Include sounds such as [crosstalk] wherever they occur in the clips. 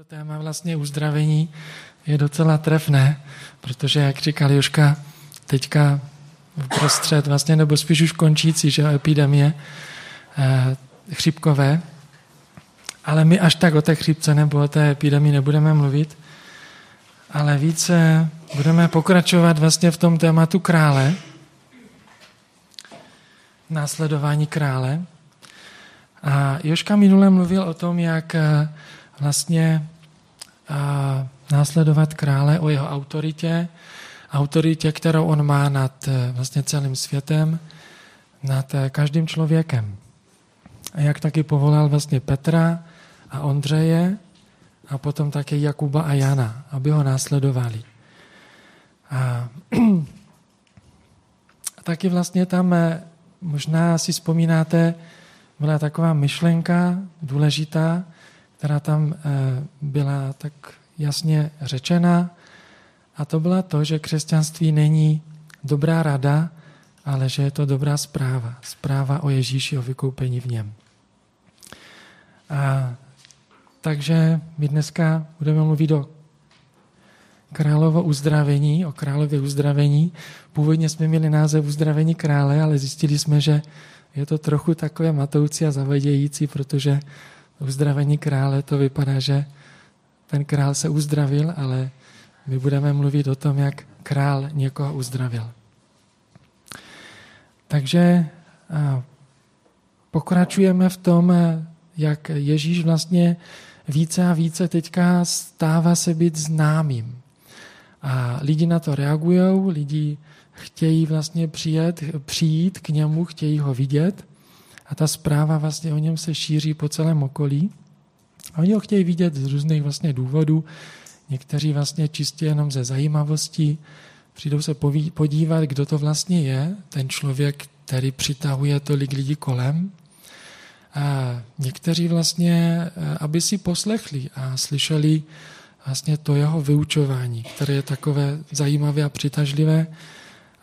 to téma vlastně uzdravení je docela trefné, protože, jak říkal Joška, teďka prostřed vlastně, nebo spíš už končící, že epidemie eh, chřipkové, ale my až tak o té chřipce nebo o té epidemii nebudeme mluvit, ale více budeme pokračovat vlastně v tom tématu krále, následování krále. A Joška minule mluvil o tom, jak vlastně následovat krále o jeho autoritě, autoritě, kterou on má nad eh, vlastně celým světem, nad eh, každým člověkem. A jak taky povolal vlastně Petra a Ondřeje a potom také Jakuba a Jana, aby ho následovali. A, a [clears throat] taky vlastně tam, eh, možná si vzpomínáte, byla taková myšlenka důležitá, která tam byla tak jasně řečena, a to byla to, že křesťanství není dobrá rada, ale že je to dobrá zpráva. Zpráva o Ježíši, o vykoupení v něm. A, takže my dneska budeme mluvit o královo uzdravení, o králově uzdravení. Původně jsme měli název uzdravení krále, ale zjistili jsme, že je to trochu takové matoucí a zavadějící, protože uzdravení krále to vypadá, že ten král se uzdravil, ale my budeme mluvit o tom, jak král někoho uzdravil. Takže pokračujeme v tom, jak Ježíš vlastně více a více teďka stává se být známým. A lidi na to reagují, lidi chtějí vlastně přijet, přijít k němu, chtějí ho vidět a ta zpráva vlastně o něm se šíří po celém okolí. A oni ho chtějí vidět z různých vlastně důvodů. Někteří vlastně čistě jenom ze zajímavosti přijdou se podívat, kdo to vlastně je, ten člověk, který přitahuje tolik lidí kolem. A někteří vlastně, eh, aby si poslechli a slyšeli vlastně to jeho vyučování, které je takové zajímavé a přitažlivé.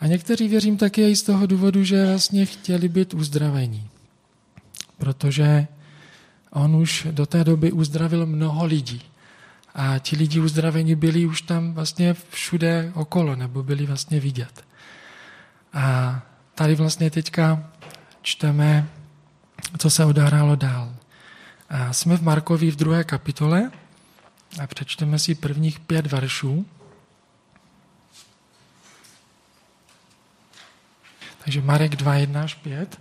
A někteří věřím také i z toho důvodu, že vlastně chtěli být uzdravení. Protože on už do té doby uzdravil mnoho lidí. A ti lidi uzdravení byli už tam vlastně všude okolo, nebo byli vlastně vidět. A tady vlastně teďka čteme, co se odehrálo dál. A jsme v Markovi v druhé kapitole a přečteme si prvních pět veršů. Takže Marek 2, 1 až 5.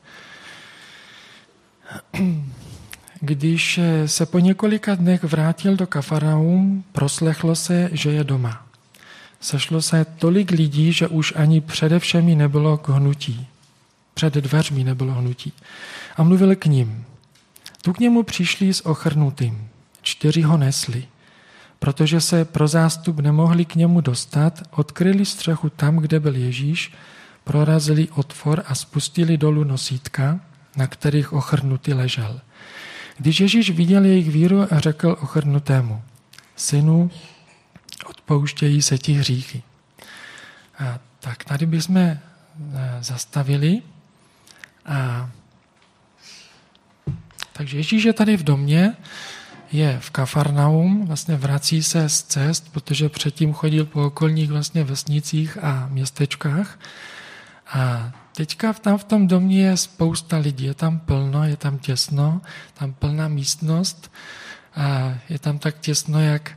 Když se po několika dnech vrátil do Kafarnaum, proslechlo se, že je doma. Sešlo se tolik lidí, že už ani přede všemi nebylo k hnutí. Před dveřmi nebylo hnutí. A mluvil k ním. Tu k němu přišli s ochrnutým. Čtyři ho nesli. Protože se pro zástup nemohli k němu dostat, odkryli střechu tam, kde byl Ježíš, prorazili otvor a spustili dolů nosítka, na kterých ochrnutý ležel. Když Ježíš viděl jejich víru a řekl ochrnutému, synu, odpouštějí se ti hříchy. A tak tady bychom e, zastavili. A takže Ježíš je tady v domě, je v Kafarnaum, vlastně vrací se z cest, protože předtím chodil po okolních vlastně vesnicích a městečkách. A Teďka tam v tom domě je spousta lidí, je tam plno, je tam těsno, tam plná místnost a je tam tak těsno, jak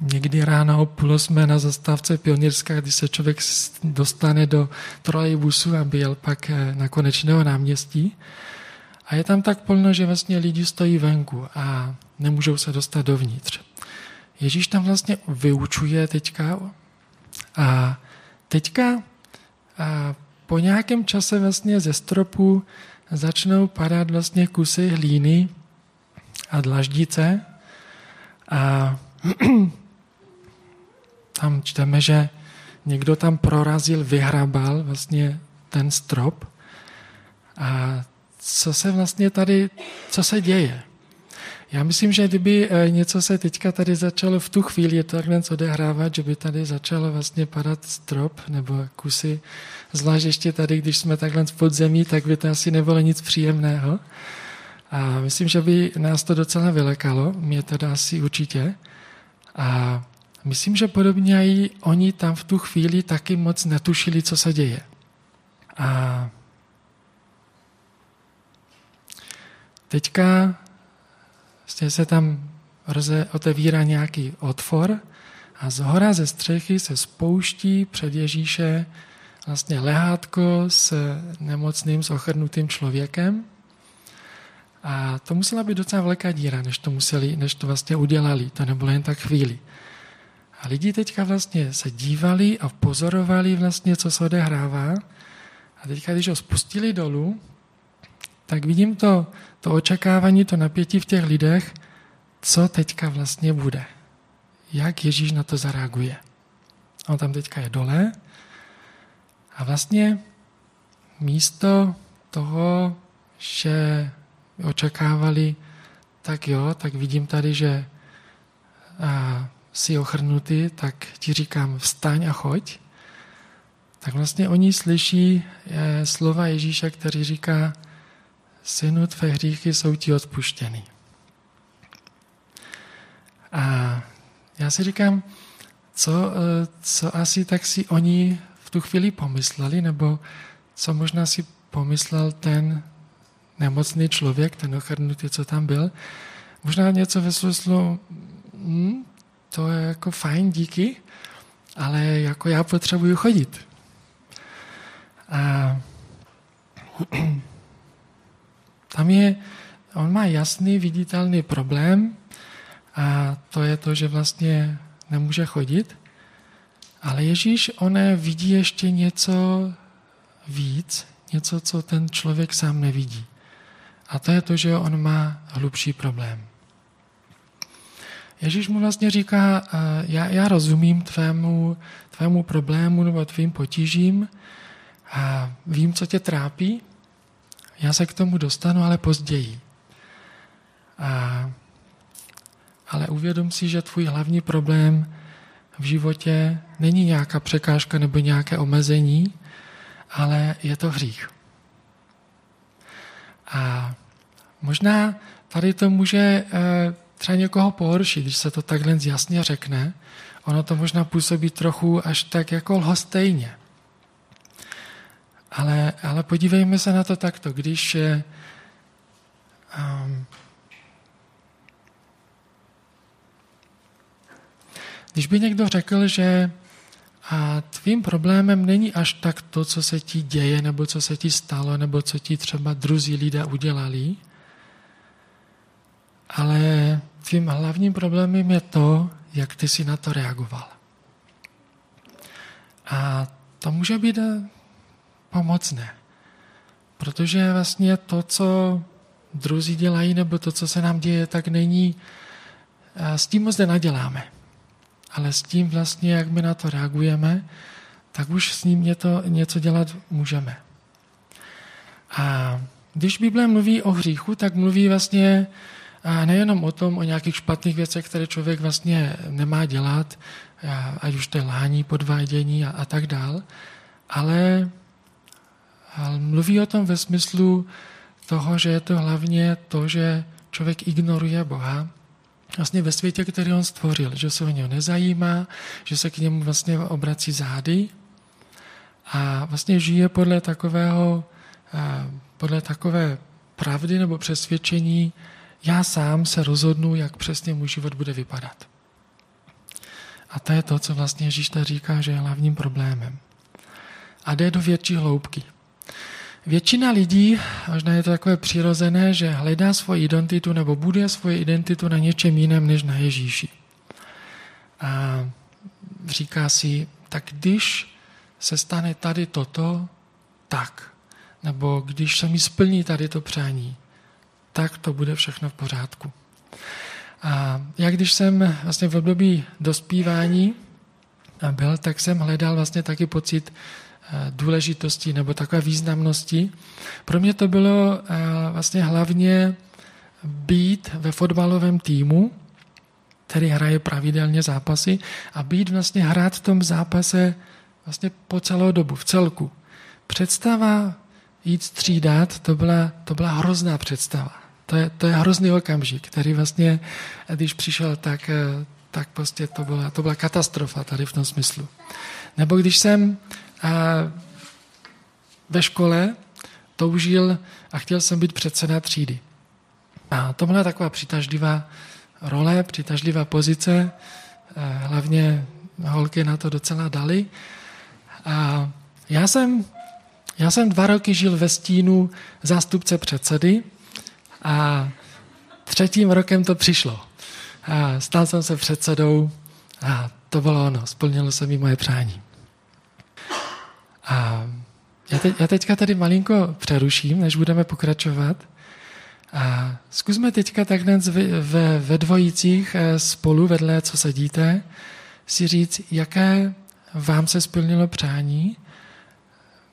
někdy ráno o půl jsme na zastávce pionýrská, kdy se člověk dostane do trolejbusu, aby jel pak eh, na konečného náměstí. A je tam tak plno, že vlastně lidi stojí venku a nemůžou se dostat dovnitř. Ježíš tam vlastně vyučuje teďka a teďka a po nějakém čase vlastně ze stropu začnou padat vlastně kusy hlíny a dlaždice a [clears throat] tam čteme, že někdo tam prorazil, vyhrabal vlastně ten strop a co se vlastně tady, co se děje? Já myslím, že kdyby eh, něco se teďka tady začalo v tu chvíli takhle odehrávat, že by tady začalo vlastně padat strop nebo kusy, zvlášť ještě tady, když jsme takhle v podzemí, tak by to asi nebylo nic příjemného. A myslím, že by nás to docela vylekalo, mě teda asi určitě. A myslím, že podobně i oni tam v tu chvíli taky moc netušili, co se děje. A teďka vlastně se tam roze, otevírá nějaký otvor a z hora ze střechy se spouští před Ježíše vlastně lehátko s nemocným, s ochrnutým člověkem. A to musela být docela velká díra, než to, museli, než to vlastně udělali. To nebylo jen tak chvíli. A lidi teďka vlastně se dívali a pozorovali vlastně, co se odehrává. A teďka, když ho spustili dolů, tak vidím to, to očekávání, to napětí v těch lidech, co teďka vlastně bude. Jak Ježíš na to zareaguje. On tam teďka je dole a vlastně místo toho, že očekávali, tak jo, tak vidím tady, že a, jsi ochrnutý, tak ti říkám vstaň a choď. Tak vlastně oni slyší je, slova Ježíše, který říká, synu, tvé hříchy jsou ti odpuštěny. A já si říkám, co, e, co asi tak si oni v tu chvíli pomysleli, nebo co možná si pomyslel ten nemocný člověk, ten ochrnutý, co tam byl. Možná něco ve smyslu, hm, to je jako fajn, díky, ale jako já potřebuju chodit. A [clears throat] tam je, on má jasný, viditelný problém a to je to, že vlastně nemůže chodit. Ale Ježíš, on vidí ještě něco víc, něco, co ten člověk sám nevidí. A to je to, že on má hlubší problém. Ježíš mu vlastně říká, já, já rozumím tvému, tvému problému nebo tvým potížím a vím, co tě trápí, já se k tomu dostanu, ale později. A, ale uvědom si, že tvůj hlavní problém v životě není nějaká překážka nebo nějaké omezení, ale je to hřích. A možná tady to může eh, třeba někoho pohoršit, když se to takhle jasně řekne. Ono to možná působí trochu až tak jako lhostejně. Ale, ale podívejme se na to takto, když um, když by někdo řekl, že a tvým problémem není až tak to, co se ti děje, nebo co se ti stalo, nebo co ti třeba druzí lidé udělali, ale tvým hlavním problémem je to, jak ty si na to reagoval. A to může být eh, pomocné, protože vlastně to, co druzí dělají, nebo to, co se nám děje, tak není, s tím moc nenaděláme ale s tím vlastně, jak my na to reagujeme, tak už s ním něco, něco dělat můžeme. A když Bible mluví o hříchu, tak mluví vlastně nejenom o tom, o nějakých špatných věcech, které člověk vlastně nemá dělat, ať už to je lání, podvádění a, a tak dál, ale, ale mluví o tom ve smyslu toho, že je to hlavně to, že člověk ignoruje Boha vlastně ve světě, který on stvořil, že se o něho nezajímá, že se k němu vlastně obrací zády a vlastně žije podle takového, podle takové pravdy nebo přesvědčení, já sám se rozhodnu, jak přesně můj život bude vypadat. A to je to, co vlastně Ježíš říká, že je hlavním problémem. A jde do větší hloubky. Většina lidí, možná je to takové přirozené, že hledá svoji identitu nebo buduje svoji identitu na něčem jiném než na Ježíši. A říká si, tak když se stane tady toto, tak. Nebo když se mi splní tady to přání, tak to bude všechno v pořádku. A já když jsem vlastně v období dospívání byl, tak jsem hledal vlastně taky pocit důležitosti nebo takové významnosti. Pro mě to bylo eh, vlastně hlavně být ve fotbalovém týmu, který hraje pravidelně zápasy a být vlastně hrát v tom zápase vlastně po celou dobu, v celku. Představa jít střídat, to byla, to byla hrozná představa. to je, to je hrozný okamžik, který vlastně, když přišel, tak, eh, tak prostě to byla, to byla katastrofa tady v tom smyslu. Nebo když jsem ve škole toužil a chtěl jsem být předseda třídy. A to byla taková přitažlivá role, přitažlivá pozice, hlavně holky na to docela dali. A já jsem, já jsem dva roky žil ve stínu zástupce předsedy a třetím rokem to přišlo. A stal jsem se předsedou a to bylo ono, splnilo se mi moje přání. A já, te, já teďka tady malinko přeruším, než budeme pokračovat. A zkusme teďka takhle ve, ve dvojicích eh, spolu vedle, co sedíte, si říct, jaké vám se splnilo přání,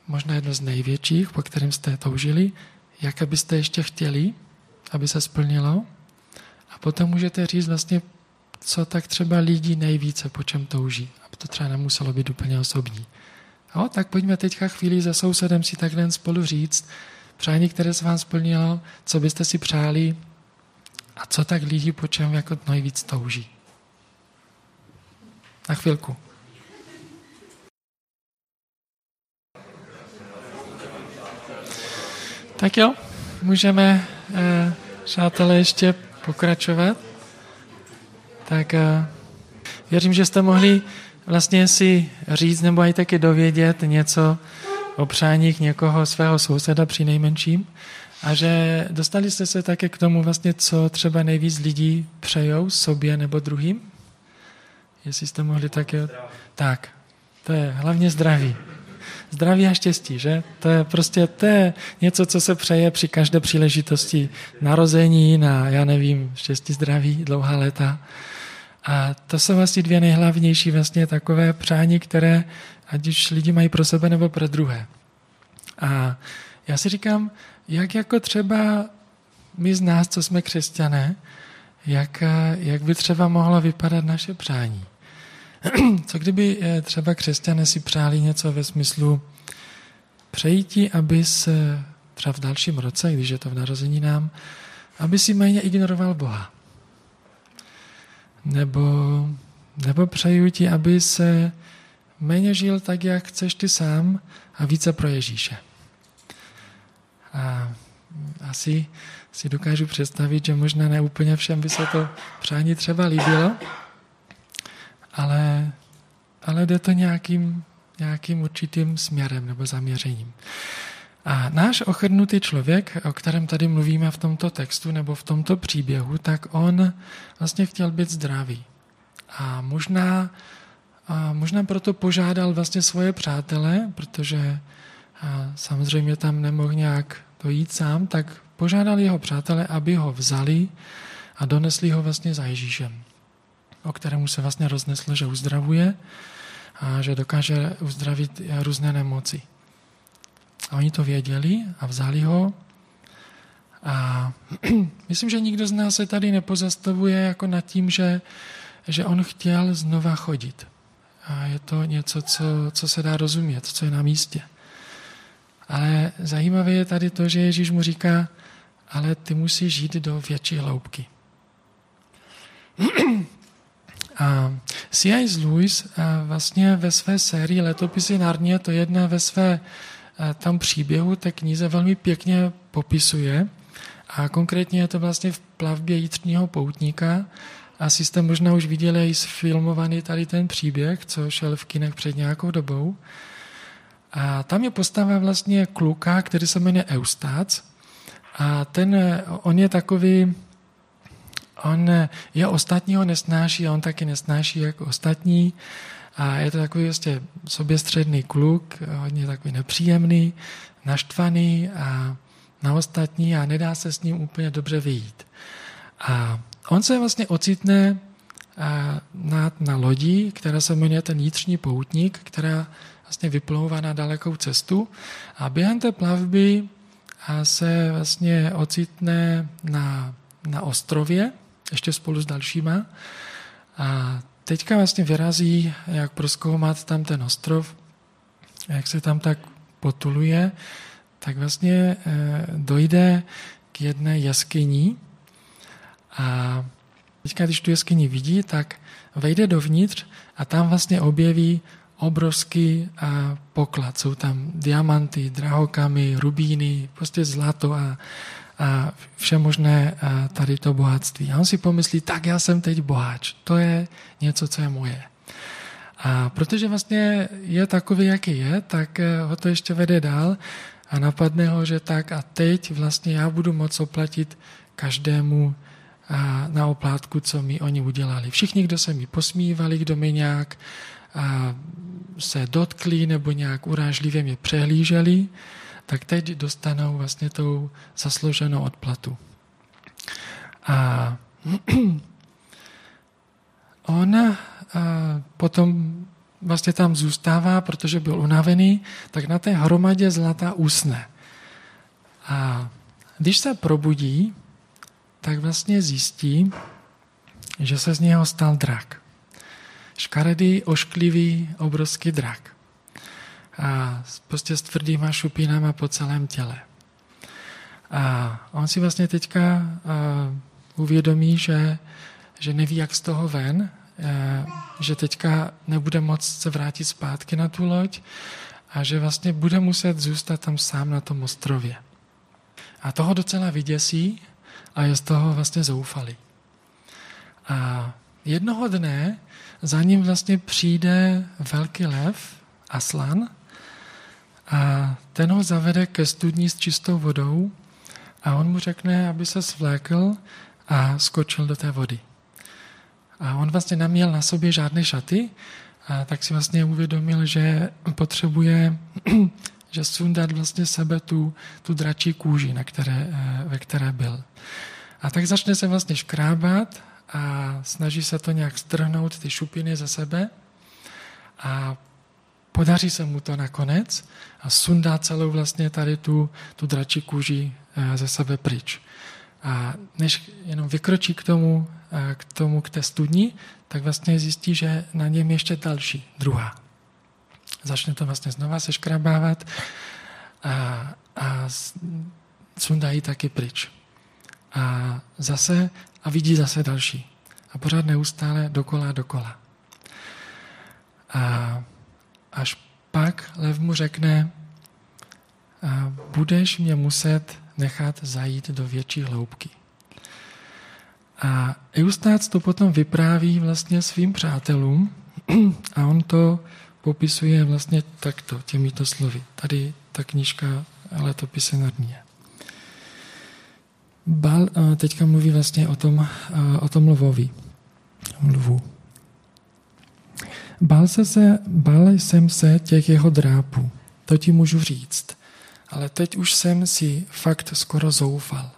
možná jedno z největších, po kterém jste toužili, jaké byste ještě chtěli, aby se splnilo. A potom můžete říct vlastně, co tak třeba lidi nejvíce, po čem touží. Aby to třeba nemuselo být úplně osobní. No, tak pojďme teďka chvíli za sousedem si takhle spolu říct, přání, které se vám splnilo, co byste si přáli a co tak lidi po čem jako nejvíc touží. Na chvilku. Tak jo, můžeme, eh, ještě pokračovat. Tak eh, věřím, že jste mohli vlastně si říct nebo i taky dovědět něco o přáních někoho svého souseda při nejmenším a že dostali jste se také k tomu vlastně, co třeba nejvíc lidí přejou sobě nebo druhým. Jestli jste mohli také... Tak, to je hlavně zdraví. Zdraví a štěstí, že? To je prostě to je něco, co se přeje při každé příležitosti narození, na, já nevím, štěstí, zdraví, dlouhá léta. A to jsou vlastně dvě nejhlavnější vlastně takové přání, které ať už lidi mají pro sebe nebo pro druhé. A já si říkám, jak jako třeba my z nás, co jsme křesťané, jak, jak by třeba mohlo vypadat naše přání. Co kdyby eh, třeba křesťané si přáli něco ve smyslu přejítí, aby se třeba v dalším roce, když je to v narození nám, aby si méně ignoroval Boha. Nebo, nebo přeju ti, aby se méně žil tak, jak chceš ty sám a více pro Ježíše. A asi si dokážu představit, že možná ne úplně všem by se to přání třeba líbilo, ale, ale jde to nějakým, nějakým určitým směrem nebo zaměřením. A náš ochrnutý člověk, o kterém tady mluvíme v tomto textu nebo v tomto příběhu, tak on vlastně chtěl být zdravý. A možná, a možná proto požádal vlastně svoje přátele, protože samozřejmě tam nemohl nějak dojít sám, tak požádal jeho přátele, aby ho vzali a donesli ho vlastně za Ježíšem o kterému se vlastně rozneslo, že uzdravuje a že dokáže uzdravit různé nemoci. A oni to věděli a vzali ho. A [clears throat] myslím, že nikdo z nás se tady nepozastavuje jako nad tím, že, že on chtěl znova chodit. A je to něco, co, co se dá rozumět, co je na místě. Ale zajímavé je tady to, že Ježíš mu říká, ale ty musíš žít do větší hloubky. [clears throat] A C.I. Lewis vlastně ve své sérii Letopisy Narnie to jedné ve své tam příběhu té knize velmi pěkně popisuje. A konkrétně je to vlastně v plavbě jitřního poutníka. Asi jste možná už viděli i sfilmovaný tady ten příběh, co šel v kinech před nějakou dobou. A tam je postava vlastně kluka, který se jmenuje Eustác. A ten, on je takový, on je ostatního nesnáší a on taky nesnáší jako ostatní. A je to takový vlastně soběstředný kluk, hodně takový nepříjemný, naštvaný a na ostatní a nedá se s ním úplně dobře vyjít. A on se vlastně ocitne na, na lodi, která se jmenuje ten vnitřní poutník, která vlastně vyplouvá na dalekou cestu a během té plavby se vlastně ocitne na, na ostrově, ještě spolu s dalšíma. A teďka vlastně vyrazí, jak proskoumat tam ten ostrov, jak se tam tak potuluje, tak vlastně eh, dojde k jedné jeskyni a teďka, když tu jeskyni vidí, tak vejde dovnitř a tam vlastně objeví obrovský poklad. Jsou tam diamanty, drahokamy, rubíny, prostě zlato a vše možné tady to bohatství. A on si pomyslí, tak já jsem teď boháč, to je něco, co je moje. A protože vlastně je takový, jaký je, tak eh, ho to ještě vede dál a napadne ho, že tak a teď vlastně já budu moct oplatit každému na oplátku, co mi oni udělali. Všichni, kdo se mi posmívali, kdo mi nějak se dotkli nebo nějak urážlivě mě přehlíželi, tak teď dostanou vlastně tou zaslouženou odplatu. A [clears throat] on a potom vlastně tam zůstává, protože byl unavený, tak na té hromadě zlata usne. A když se probudí, tak vlastně zjistí, že se z něho stal drak. Škaredý, ošklivý, obrovský drak. A prostě s tvrdýma šupinama po celém těle. A on si vlastně teďka uvědomí, že, že neví, jak z toho ven, že teďka nebude moct se vrátit zpátky na tu loď a že vlastně bude muset zůstat tam sám na tom ostrově. A toho docela vyděsí a je z toho vlastně zoufalý. A jednoho dne za ním vlastně přijde velký lev, Aslan, a ten ho zavede ke studní s čistou vodou a on mu řekne, aby se svlékl a skočil do té vody. A on vlastně neměl na sobě žádné šaty, a tak si vlastně uvědomil, že potřebuje [clears throat] že sundat vlastně sebe tu, tu dračí kůži, na které, eh, ve které byl. A tak začne se vlastně škrábat a snaží se to nějak strhnout, ty šupiny ze sebe a podaří se mu to nakonec a sundá celou vlastně tady tu, tu dračí kůži eh, ze sebe pryč. A než jenom vykročí k tomu, eh, k tomu, k té studni, tak vlastně zjistí, že na něm ještě další, druhá. Začne to vlastně znova se škrabávat a, a sundají taky pryč. A zase a vidí zase další. A pořád neustále dokola, dokola. A až pak lev mu řekne, budeš mě muset nechat zajít do větší hloubky. A Eustác to potom vypráví vlastně svým přátelům a on to popisuje vlastně takto, těmito slovy. Tady ta knížka letopise na dně. Bal teďka mluví vlastně o tom, o tom lvovi. Lvu. Bál, se se, bál jsem se těch jeho drápů, to ti můžu říct, ale teď už jsem si fakt skoro zoufal.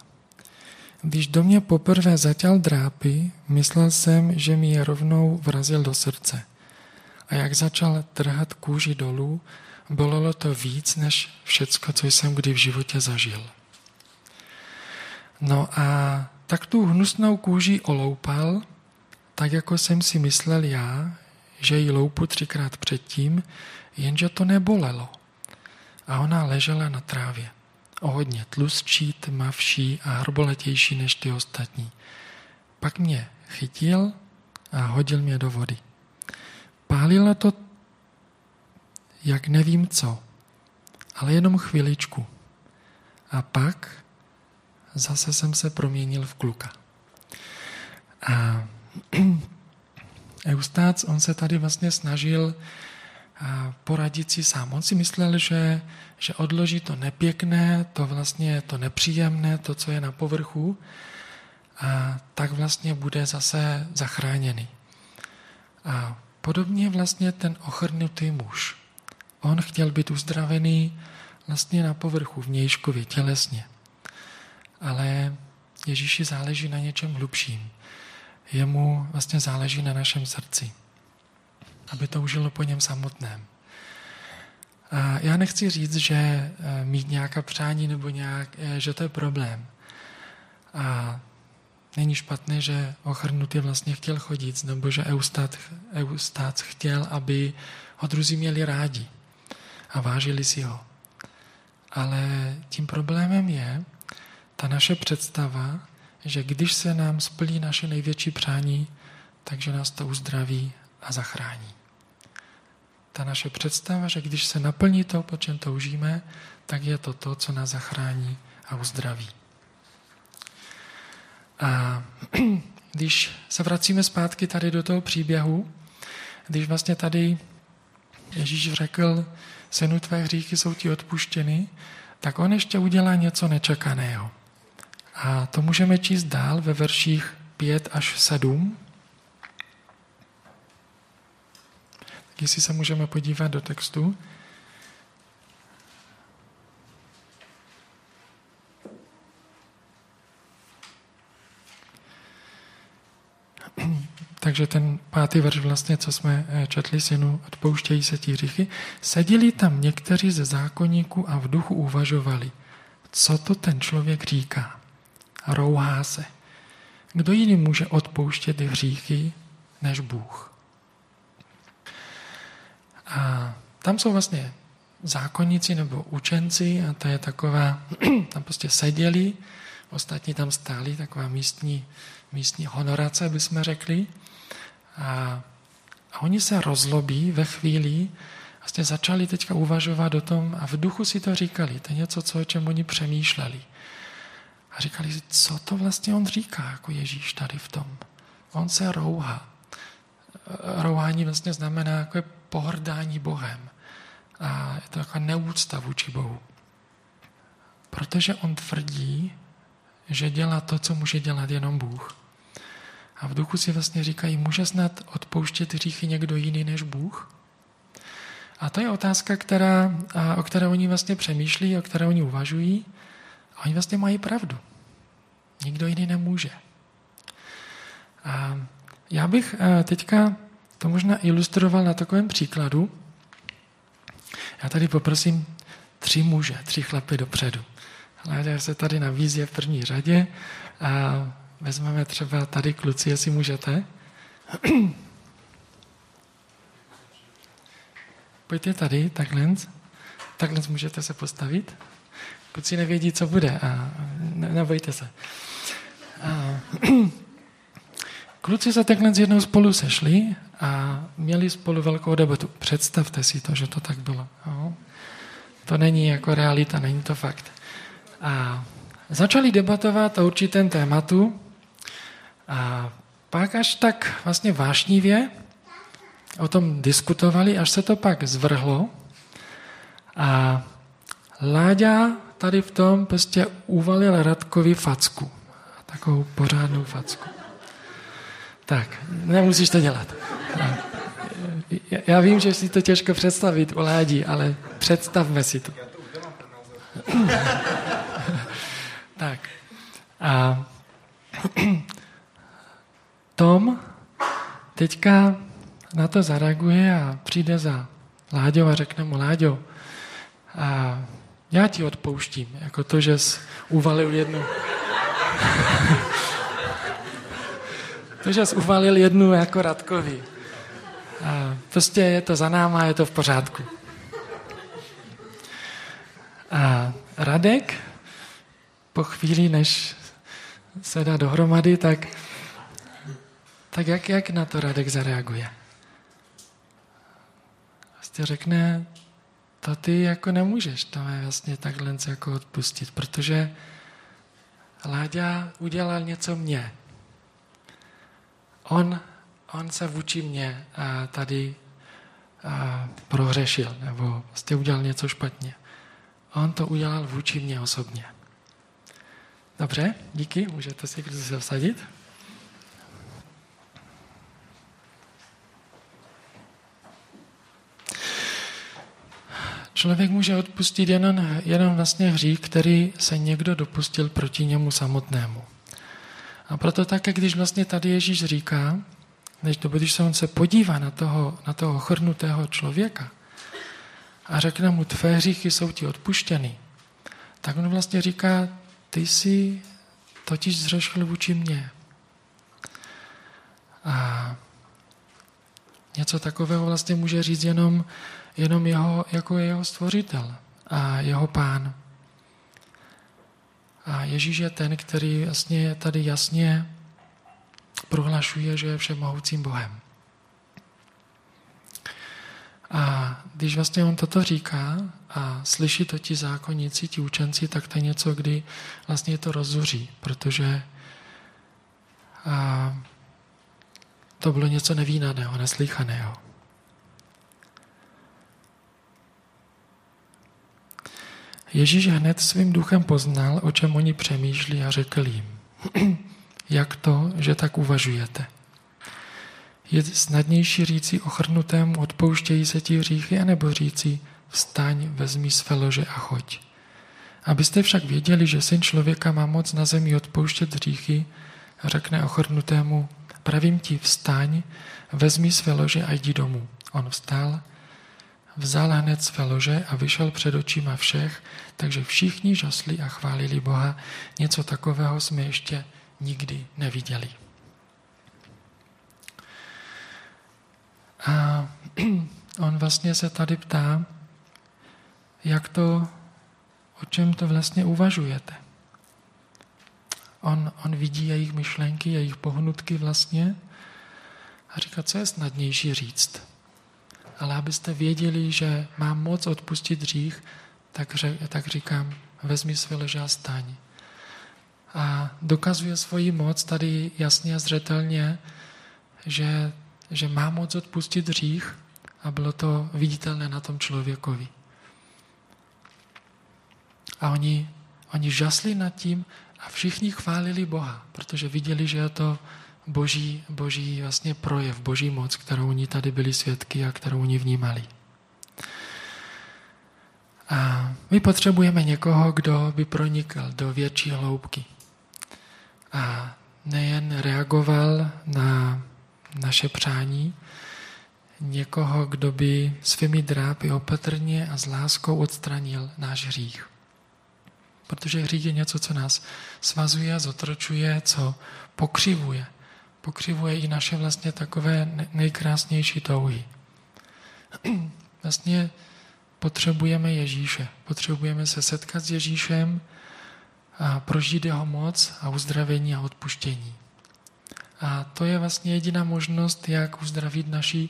Když do mě poprvé zatěl drápy, myslel jsem, že mi je rovnou vrazil do srdce. A jak začal trhat kůži dolů, bolelo to víc než všecko, co jsem kdy v životě zažil. No a tak tu hnusnou kůži oloupal, tak jako jsem si myslel já, že ji loupu třikrát předtím, jenže to nebolelo. A ona ležela na trávě. O hodně tlustší, tmavší a hrboletější než ty ostatní. Pak mě chytil a hodil mě do vody. Pálila to jak nevím co, ale jenom chviličku. A pak zase jsem se proměnil v kluka. A [clears throat] Eustác, on se tady vlastně snažil poradit si sám. On si myslel, že, že odloží to nepěkné, to vlastně to nepříjemné, to, co je na povrchu, a tak vlastně bude zase zachráněný. A podobně vlastně ten ochrnutý muž. On chtěl být uzdravený vlastně na povrchu, vnějškově, tělesně. Ale Ježíši záleží na něčem hlubším. Jemu vlastně záleží na našem srdci. Aby to užilo po něm samotném. A já nechci říct, že eh, mít nějaká přání nebo nějak, eh, že to je problém. A není špatné, že ochrnutý vlastně chtěl chodit, nebo že Eustát, Eustát chtěl, aby ho druzí měli rádi a vážili si ho. Ale tím problémem je, ta naše představa, že když se nám splní naše největší přání, takže nás to uzdraví a zachrání. Ta naše představa, že když se naplní to, po čem toužíme, tak je to to, co nás zachrání a uzdraví. A [clears throat] když se vracíme zpátky tady do toho příběhu, když vlastně tady Ježíš řekl, synu tvé hříchy jsou ti odpuštěny, tak on ještě udělá něco nečekaného. A to můžeme číst dál ve verších 5 až 7. Tak jestli se můžeme podívat do textu. Takže ten pátý verš vlastně, co jsme eh, četli, synu, odpouštějí se ti hříchy. Seděli tam někteří ze zákonníků a v duchu uvažovali, co to ten člověk říká. Rouhá se. Kdo jiný může odpouštět hříchy než Bůh? A tam jsou vlastně zákonníci nebo učenci a to je taková, [clears throat] tam prostě seděli, ostatní tam stáli, taková místní, místní honorace, bychom řekli. A, a oni se rozlobí ve chvíli, vlastně začali teďka uvažovat o tom a v duchu si to říkali. To je něco, co, o čem oni přemýšleli. Říkali si, co to vlastně on říká, jako Ježíš tady v tom. On se rouhá. Rouhání vlastně znamená jako je pohrdání Bohem. A je to taková neúcta vůči Bohu. Protože on tvrdí, že dělá to, co může dělat jenom Bůh. A v duchu si vlastně říkají, může snad odpouštět hříchy někdo jiný než Bůh? A to je otázka, která, o které oni vlastně přemýšlí, o které oni uvažují. A oni vlastně mají pravdu. Nikdo jiný nemůže. A já bych teďka to možná ilustroval na takovém příkladu. Já tady poprosím tři muže, tři chlapy dopředu. Láďa se tady na výzě v první řadě. A vezmeme třeba tady kluci, jestli můžete. [clears throat] Pojďte tady, takhle. Takhle můžete se postavit. Kluci nevědí, co bude a ne, nebojte se. A, [clears throat] kluci se takhle jednou spolu sešli a měli spolu velkou debatu. Představte si to, že to tak bylo. Jo? To není jako realita, není to fakt. A začali debatovat o určitém tématu a pak až tak vlastně vášnivě o tom diskutovali, až se to pak zvrhlo a Láďa tady v tom prostě uvalil Radkovi facku. Takovou pořádnou facku. Tak, nemusíš to dělat. Já vím, že si to těžko představit u Ládí, ale představme si to. [laughs] tak. A [clears throat] Tom teďka na to zareaguje a přijde za Láďou a řekne mu, Láďo, a já ti odpouštím, jako to, že jsi uvalil jednu. To, že jsi uvalil jednu jako Radkovi. A prostě je to za náma, je to v pořádku. A Radek, po chvíli, než se dá dohromady, tak tak jak, jak na to Radek zareaguje? Vlastně řekne, to ty jako nemůžeš to je vlastně takhle jako odpustit, protože Láďa udělal něco mě. On, on se vůči mě a tady a prohřešil, nebo vlastně udělal něco špatně. On to udělal vůči mě osobně. Dobře, díky, můžete si se vsadit. Člověk může odpustit jenom, jenom vlastně hřích, který se někdo dopustil proti němu samotnému. A proto také, když vlastně tady Ježíš říká, než to, když se on se podívá na toho, na toho chrnutého člověka a řekne mu, tvé hříchy jsou ti odpuštěny, tak on vlastně říká, ty jsi totiž zřešil vůči mně. A něco takového vlastně může říct jenom jenom jeho, jako jeho stvořitel a jeho pán. A Ježíš je ten, který vlastně tady jasně prohlašuje, že je všemohoucím Bohem. A když vlastně on toto říká a slyší to ti zákonníci, ti učenci, tak to je něco, kdy vlastně to rozzuří, protože a to bylo něco nevýnaného, neslychaného. Ježíš hned svým duchem poznal, o čem oni přemýšlí a řekl jim, [clears throat] jak to, že tak uvažujete. Je snadnější říci ochrnutému odpouštějí se ti hříchy, anebo říci vstaň, vezmi své lože a choď. Abyste však věděli, že syn člověka má moc na zemi odpouštět hříchy, řekne ochrnutému, pravím ti vstaň, vezmi své lože a jdi domů. On vstal, vzal hned své lože a vyšel před očima všech, takže všichni žasli a chválili Boha. Něco takového jsme ještě nikdy neviděli. A [clears throat] on vlastně se tady ptá, jak to, o čem to vlastně uvažujete. On, on vidí jejich myšlenky, jejich pohnutky vlastně a říká, co je snadnější říct. Ale abyste věděli, že mám moc odpustit hřích, tak, tak říkám, vezmi své leže a staň. A dokazuje svoji moc tady jasně a zřetelně, že že má moc odpustit hřích a bylo to viditelné na tom člověkovi. A oni, oni žasli nad tím a všichni chválili Boha, protože viděli, že je to boží, boží vlastně projev, boží moc, kterou oni tady byli svědky a kterou oni vnímali. A my potřebujeme někoho, kdo by pronikl do větší hloubky. A nejen reagoval na naše přání, někoho, kdo by svými drápy opatrně a s láskou odstranil náš hřích. Protože hřích je něco, co nás svazuje, zotročuje, co pokřivuje. Pokřivuje i naše vlastně takové nejkrásnější touhy. [clears throat] Vlastně potřebujeme Ježíše. Potřebujeme se setkat s Ježíšem a prožít jeho moc a uzdravení a odpuštění. A to je vlastně jediná možnost, jak uzdravit naši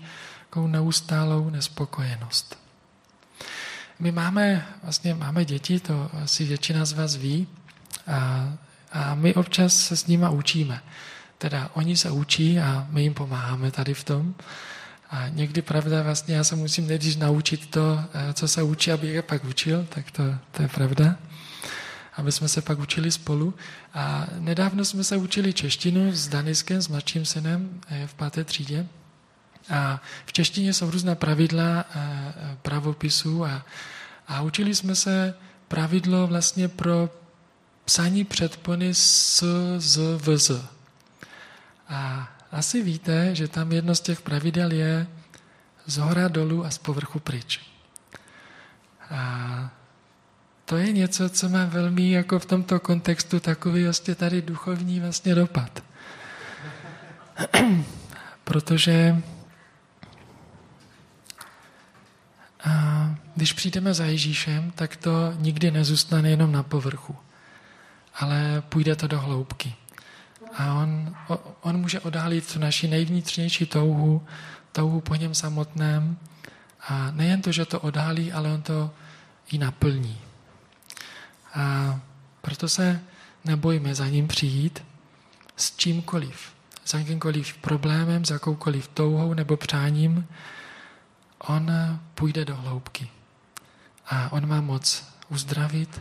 neustálou nespokojenost. My máme, vlastně máme děti, to asi většina z vás ví, a, a my občas se s nima učíme. Teda oni se učí a my jim pomáháme tady v tom. A někdy, pravda, vlastně já se musím nejdřív naučit to, eh, co se učí, aby je pak učil, tak to, to je pravda aby jsme se pak učili spolu. A nedávno jsme se učili češtinu s Daniskem, s mladším synem eh, v páté třídě. A v češtině jsou různá pravidla eh, pravopisů a, a učili jsme se pravidlo vlastně pro psaní předpony s, z, v, z. A asi víte, že tam jedno z těch pravidel je z hora dolů a z povrchu pryč. A to je něco, co má velmi jako v tomto kontextu takový vlastně tady duchovní vlastně dopad. [clears throat] Protože a když přijdeme za Ježíšem, tak to nikdy nezůstane jenom na povrchu, ale půjde to do hloubky. A on, on může odhalit tu naši nejvnitřnější touhu, touhu po něm samotném. A nejen to, že to odhalí, ale on to i naplní. A proto se nebojme za ním přijít s čímkoliv, s jakýmkoliv problémem, s jakoukoliv touhou nebo přáním. On půjde do hloubky. A on má moc uzdravit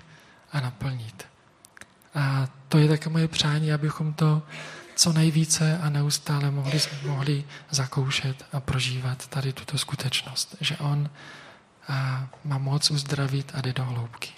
a naplnit. A to je také moje přání, abychom to co nejvíce a neustále mohli, mohli zakoušet a prožívat tady tuto skutečnost, že on má moc uzdravit a jde do hloubky.